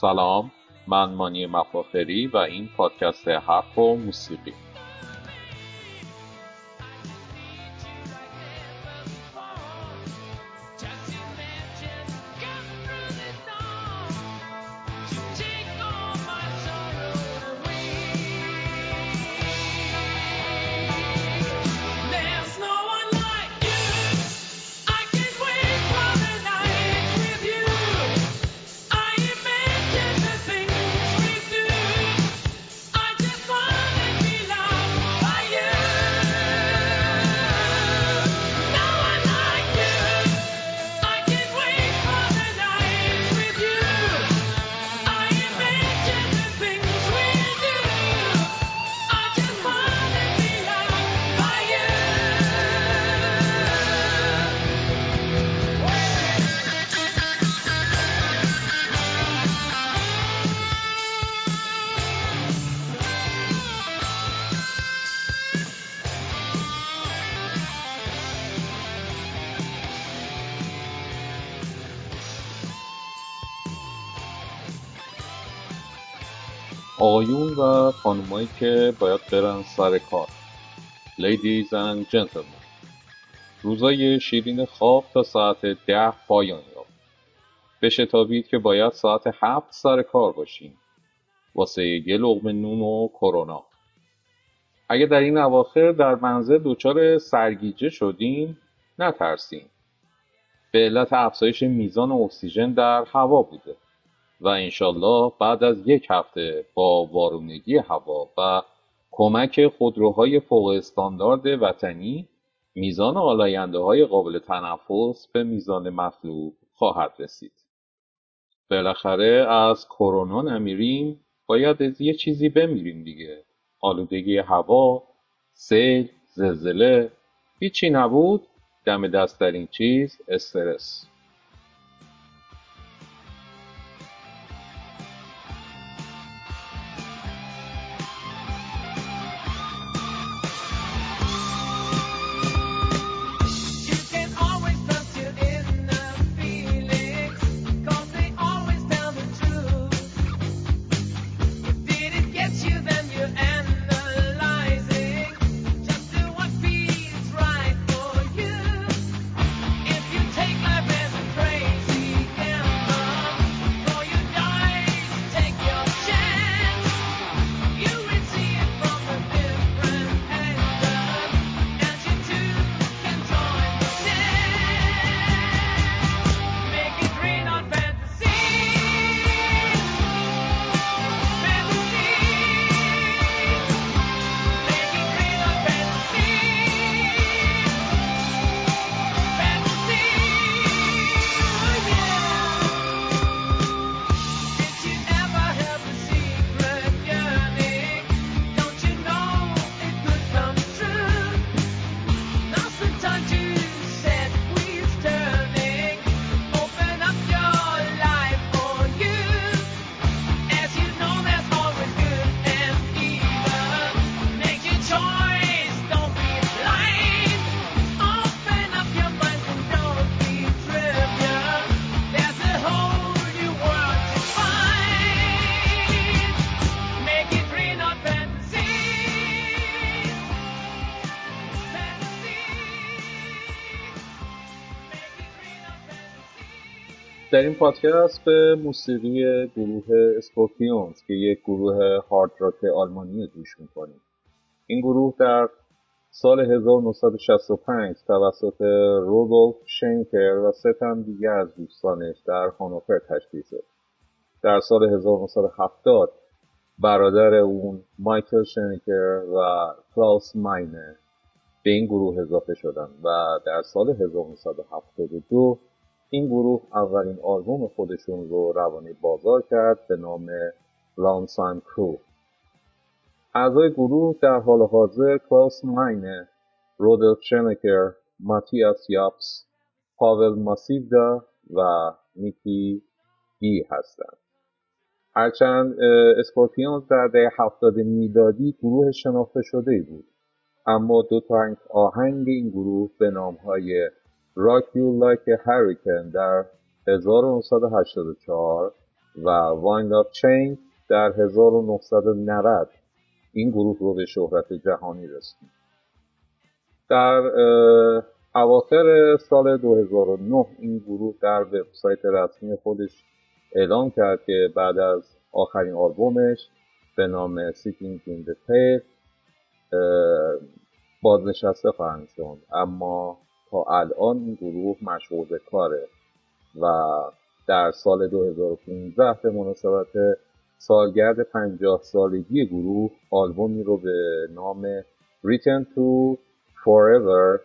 سلام من مانی مفاخری و این پادکست حرف و موسیقی. آقایون و خانومایی که باید برن سر کار. Ladies and Gentlemen روزای شیرین خواب تا ساعت ده پایان یافت. بشتابید که باید ساعت هفت سر کار باشیم. واسه یه لغم نون و کرونا. اگه در این اواخر در منزل دچار سرگیجه شدیم نترسیم. به علت افزایش میزان اکسیژن در هوا بوده. و انشالله بعد از یک هفته با وارونگی هوا و کمک خودروهای فوق استاندارد وطنی میزان آلاینده های قابل تنفس به میزان مطلوب خواهد رسید. بالاخره از کرونا نمیریم باید از یه چیزی بمیریم دیگه. آلودگی هوا، سیل، زلزله، هیچی نبود دم دست در این چیز استرس. در این پادکست به موسیقی گروه اسکورپیونز که یک گروه هارد راک آلمانی گوش می‌کنیم. این گروه در سال 1965 توسط رودولف شنکر و سه تن دیگر از دوستانش در هانوفر تشکیل شد. در سال 1970 برادر اون مایکل شنکر و کلاوس ماینه به این گروه اضافه شدند و در سال 1972 این گروه اولین آلبوم خودشون رو روانه بازار کرد به نام لانسان کرو اعضای گروه در حال حاضر کلاس ماینه رودلف شنکر ماتیاس یاپس پاول ماسیودا و نیکی گی هستند. هرچند اسکورپیونز در دهه هفتاد میلادی گروه شناخته شده بود اما دو تا آهنگ این گروه به نامهای Rock You Like a Hurricane در 1984 و وایند آف چین در 1990 این گروه رو به شهرت جهانی رسوند. در اواخر سال 2009 این گروه در وبسایت رسمی خودش اعلام کرد که بعد از آخرین آلبومش به نام Sting in the بازنشسته خواهند شد. اما تا الان این گروه مشغول به کاره و در سال 2015 به مناسبت سالگرد 50 سالگی گروه آلبومی رو به نام Return to Forever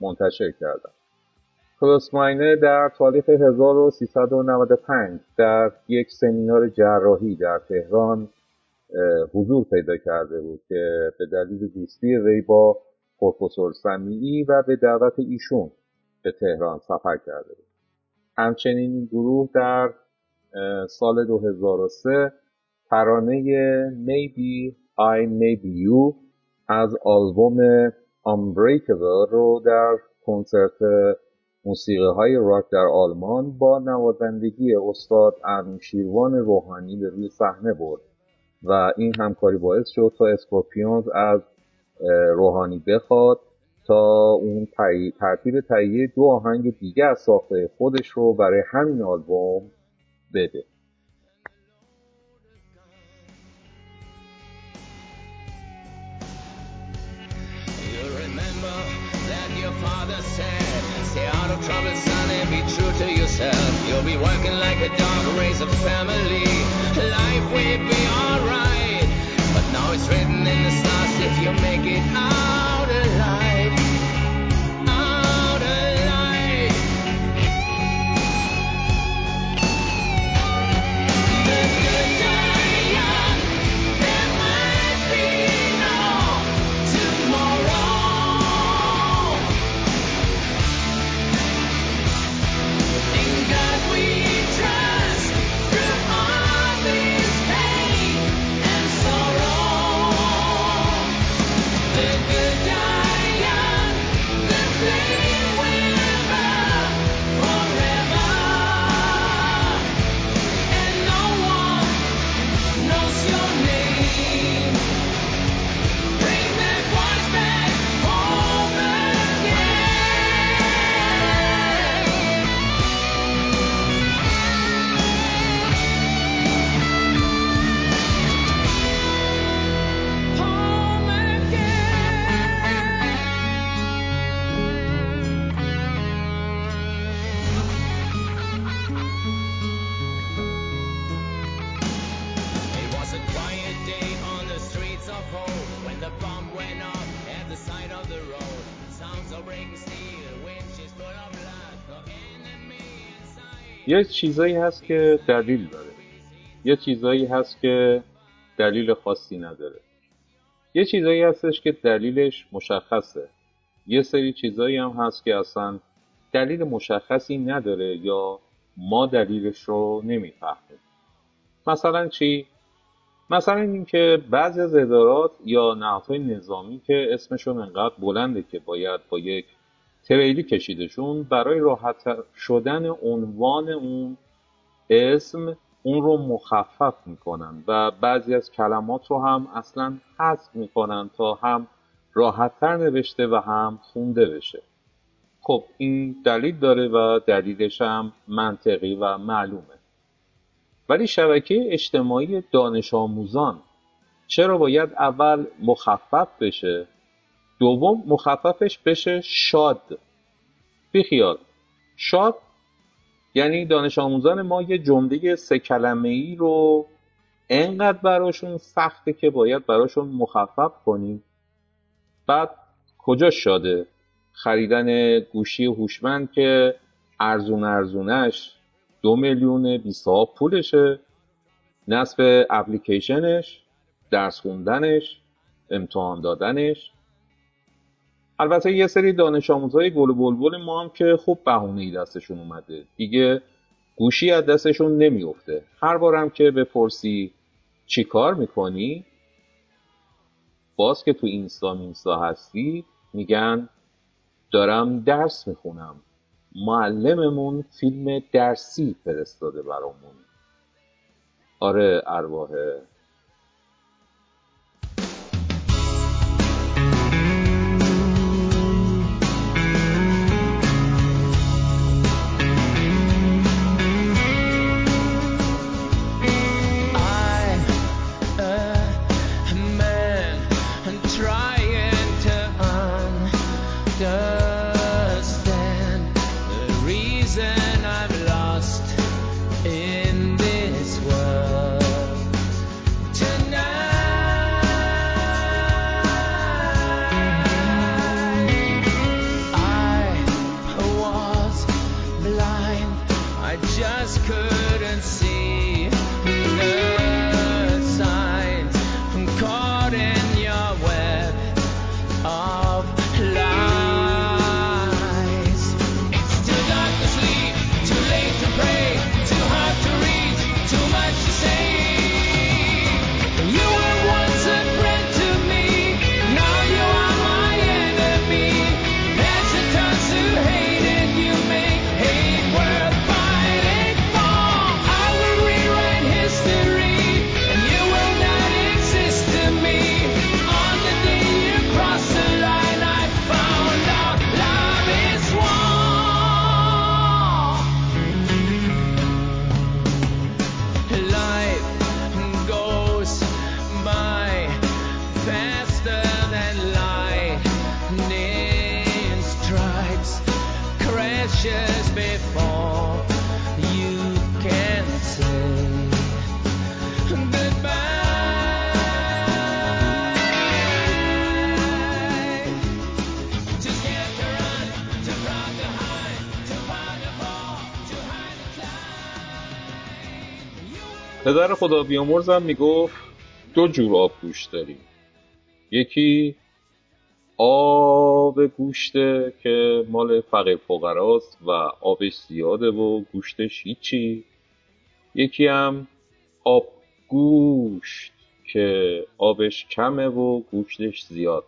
منتشر کردن. کلاوس ماینه در تاریخ 1395 در یک سمینار جراحی در تهران حضور پیدا کرده بود که به دلیل دوستی وی با پروفسور سمیعی و به دعوت ایشون به تهران سفر کرده بود. همچنین این گروه در سال 2003 ترانه Maybe I Maybe You از آلبوم Unbreakable رو در کنسرت موسیقی های راک در آلمان با نوازندگی استاد شیروان روحانی به روی صحنه برد و این همکاری باعث شد تا اسکورپیونز از روحانی بخواد تا اون ترتیب تهیه دو آهنگ دیگه از ساخته خودش رو برای همین آلبوم بده. Now it's written in the stars if you make it out یه چیزایی هست که دلیل داره. یه چیزایی هست که دلیل خاصی نداره. یه چیزایی هستش که دلیلش مشخصه. یه سری چیزایی هم هست که اصلا دلیل مشخصی نداره یا ما دلیلش رو نمی‌فهمیم. مثلا چی؟ مثلا اینکه بعضی از ادارات یا نهادهای نظامی که اسمشون انقدر بلنده که باید با یک تریلی کشیدشون برای راحت شدن عنوان اون اسم اون رو مخفف می‌کنن و بعضی از کلمات رو هم اصلا حذف می‌کنن تا هم راحتتر نوشته و هم خونده بشه. خب این دلیل داره و دلیلش هم منطقی و معلومه. ولی شبکه اجتماعی دانش آموزان چرا باید اول مخفف بشه؟ دوم مخففش بشه شاد. بیخیال. شاد یعنی دانش آموزان ما یه جمله سه کلمه ای رو انقدر براشون سخته که باید براشون مخفف کنیم. بعد کجا شاده؟ خریدن گوشی هوشمند که ارزون ارزونش. دو میلیون بیست پولشه. نصب اپلیکیشنش درس خوندنش امتحان دادنش. البته یه سری دانش آموزای گل بلبل ما هم که خوب بهونه ای دستشون اومده. دیگه گوشی از دستشون نمیفته هر بارم که بپرسی چی کار می‌کنی باز که تو اینستا مینستا هستی میگن دارم درس می‌خونم. معلممون فیلم درسی فرستاده برامون. آره ارواحه پدر خدا بیامرزم می‌گفت دو جور آب گوش داریم. یکی آب گوشته که مال فقیر فقراست و آبش زیاده و گوشتش هیچی. یکی هم آب گوشت که آبش کمه و گوشتش زیاد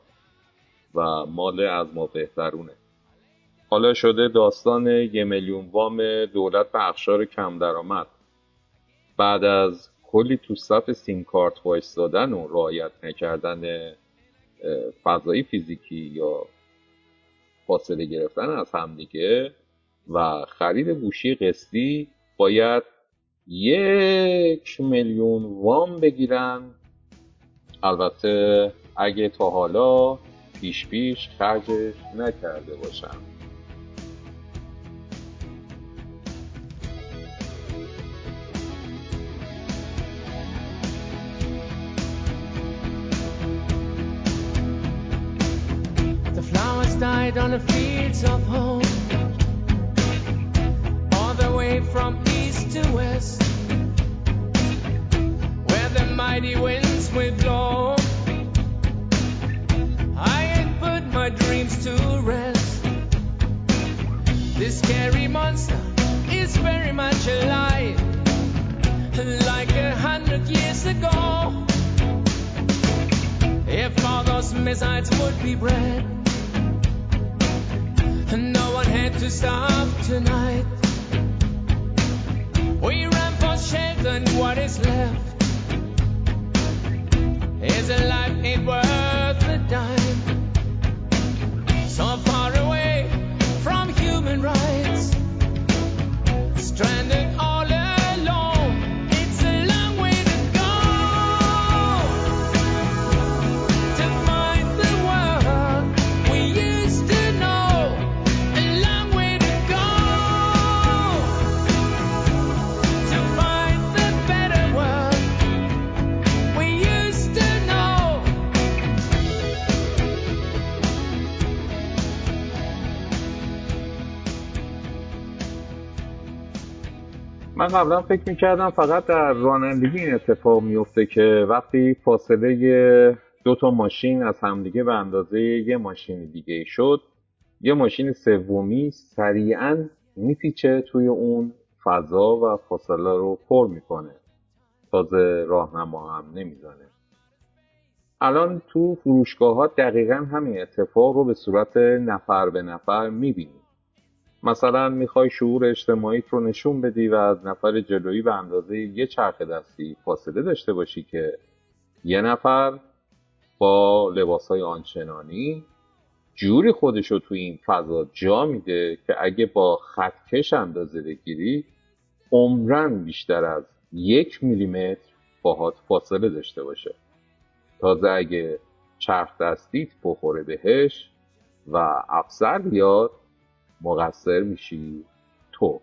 و مال از ما بهترونه. حالا شده داستان یه میلیون وام دولت به اخشار کم درآمد. بعد از کلی تو صف سیم کارت وایستادن و رعایت نکردن فضای فیزیکی یا فاصله گرفتن از همدیگه و خرید گوشی قسطی باید یک میلیون وام بگیرن. البته اگه تا حالا پیش پیش خرجش نکرده باشم on the fields of home, all the way from east to west, where the mighty winds will blow. I had put my dreams to rest. This scary monster is very much alive, like a hundred years ago. If all those missiles would be bred no one had to stop tonight. We ran for shelter, and what is left is a life ain't worth a dime. So far away from human rights, stranded من قبلا فکر می‌کردم فقط در رانندگی این اتفاق میفته که وقتی فاصله دو تا ماشین از همدیگه به اندازه یه ماشین دیگه شد یه ماشین سومی سریعا میپیچه توی اون فضا و فاصله رو پر می‌کنه. تازه راهنما هم نمی‌زنه. الان تو فروشگاه ها دقیقا همین اتفاق رو به صورت نفر به نفر می‌بینیم. مثلا می‌خوای شعور اجتماعیت رو نشون بدی و از نفر جلویی به اندازه یه چرخ دستی فاصله داشته باشی که یه نفر با لباس های آنچنانی جوری خودش رو توی این فضا جا میده که اگه با خطکش اندازه بگیری عمرن بیشتر از یک میلیمتر باهات فاصله داشته باشه. تازه اگه چرخ دستیت بخوره بهش و افسر بیاد مقصر میشی. تو.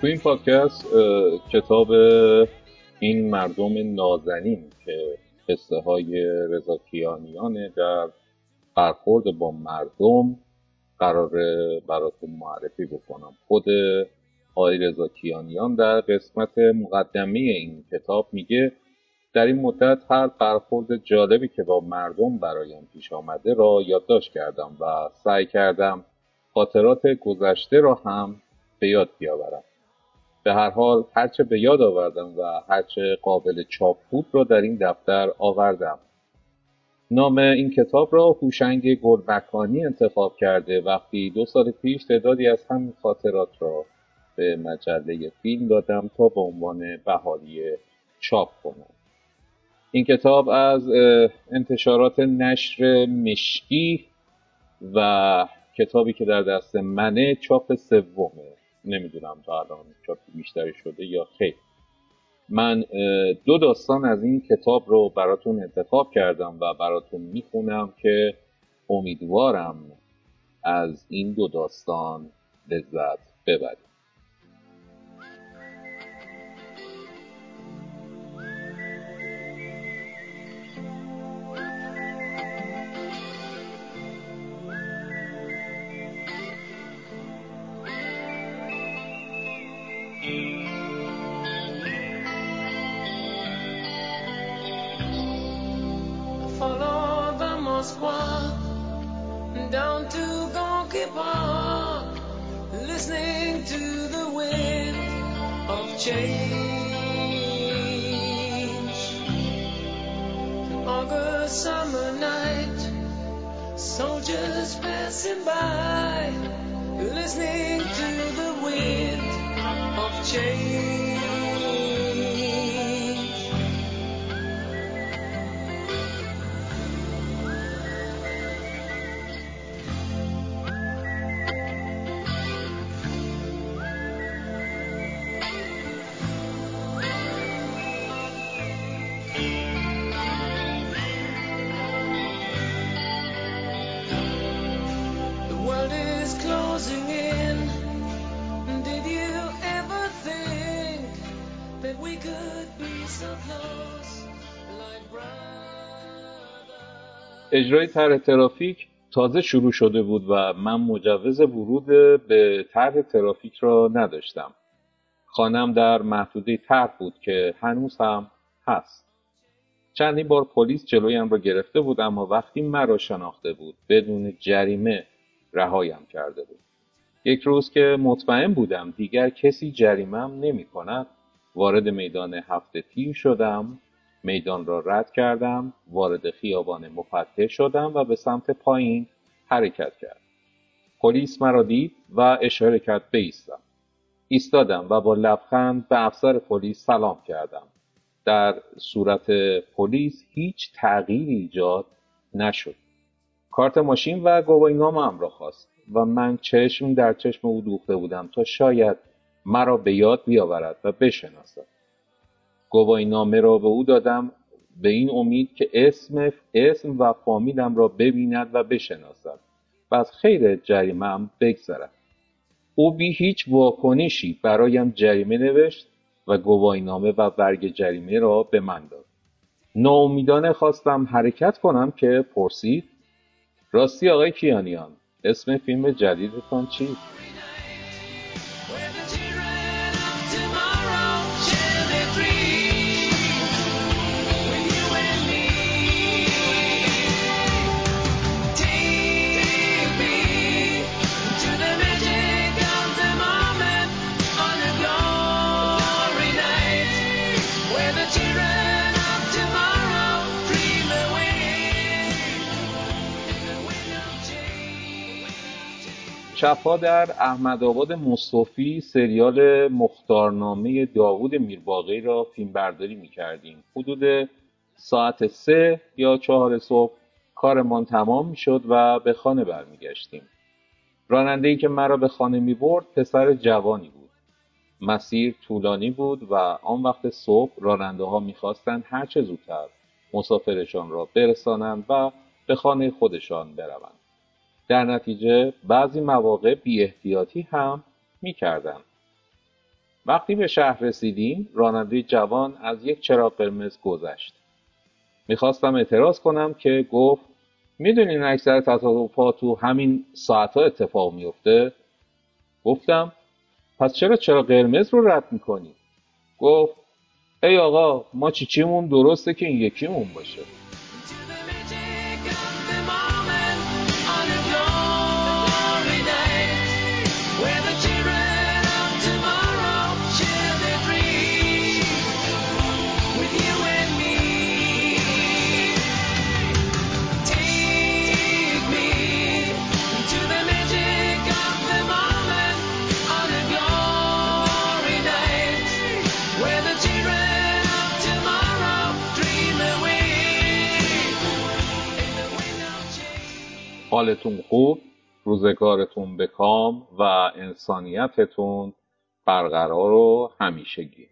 تو این پادکست کتاب این مردم نازنین که قصه های رضاکیانیانه در برخورد با مردم قرار براتون معرفی بکنم. خود آقای رضاکیانیان در قسمت مقدمه این کتاب میگه در این مدت هر برخورد جالبی که با مردم برایم پیش آمده را یادداشت کردم و سعی کردم خاطرات گذشته را هم به یاد بیاورم. به هر حال هرچه به یاد آوردم و هرچه قابل چاپ بود را در این دفتر آوردم. نام این کتاب را هوشنگ گلبکانی انتخاب کرده وقتی دو سال پیش تعدادی از همین خاطرات را به مجله فیلم دادم تا به عنوان بهاری چاپ کنم. این کتاب از انتشارات نشر مشکی و کتابی که در دست منه چاپ سومه. نمی‌دونم تا الان چاپ بیشتری شده یا خیر. من دو داستان از این کتاب رو براتون انتخاب کردم و براتون می‌خونم که امیدوارم از این دو داستان لذت ببرید. listening to the wind of change. اجرای طرح ترافیک تازه شروع شده بود و من مجوز ورود به طرح ترافیک را نداشتم. خانم در محدوده تر بود که هنوز هم هست. چندین بار پلیس جلویم را گرفته بود اما وقتی مرا شناخته بود بدون جریمه رهایم کرده بود. یک روز که مطمئن بودم دیگر کسی جریمم نمی کند وارد میدان هفته تیر شدم میدان را رد کردم وارد خیابان مفتح شدم و به سمت پایین حرکت کرد. پلیس مرا دید و اشاره کرد بایستم ایستادم و با لبخند به افسر پلیس سلام کردم. در صورت پلیس هیچ تغییری ایجاد نشد. کارت ماشین و گواهینامه را خواست و من چشم در چشم او دوخته بودم تا شاید مرا به یاد بیاورد و بشناسد. گواهینامه را به او دادم به این امید که اسم اسم و فامیلم را ببیند و بشناسد. و از خیر جریمه بگذرد. او بی هیچ واکنشی برایم جریمه نوشت و گواهینامه و برگ جریمه را به من داد. ناامیدانه خواستم حرکت کنم که پرسید راستی آقای کیانیان اسم فیلم جدیدتان چیست شبها در احمدآباد مصطفی سریال مختارنامه داوود میرباقی را فیلمبرداری می‌کردیم. حدود ساعت سه یا چهار صبح کارمان تمام می‌شد و به خانه برمیگشتیم. رانندهای که مرا به خانه می‌برد پسر جوانی بود. مسیر طولانی بود و آن وقت صبح راننده ها می‌خواستند هرچه زودتر مسافرشان را برسانند و به خانه خودشان بروند. در نتیجه بعضی مواقع بی احتیاطی هم می کردن. وقتی به شهر رسیدیم راننده جوان از یک چراغ قرمز گذشت. می‌خواستم اعتراض کنم که گفت می‌دونین اکثر تصادفات تو همین ساعت ها اتفاق میفته؟ گفتم پس چرا چرا قرمز رو رد می‌کنی؟ گفت ای آقا ما چیچیمون درسته که این یکیمون باشه حالتون خوب روزگارتون به کام و انسانیتتون برقرار و همیشگی.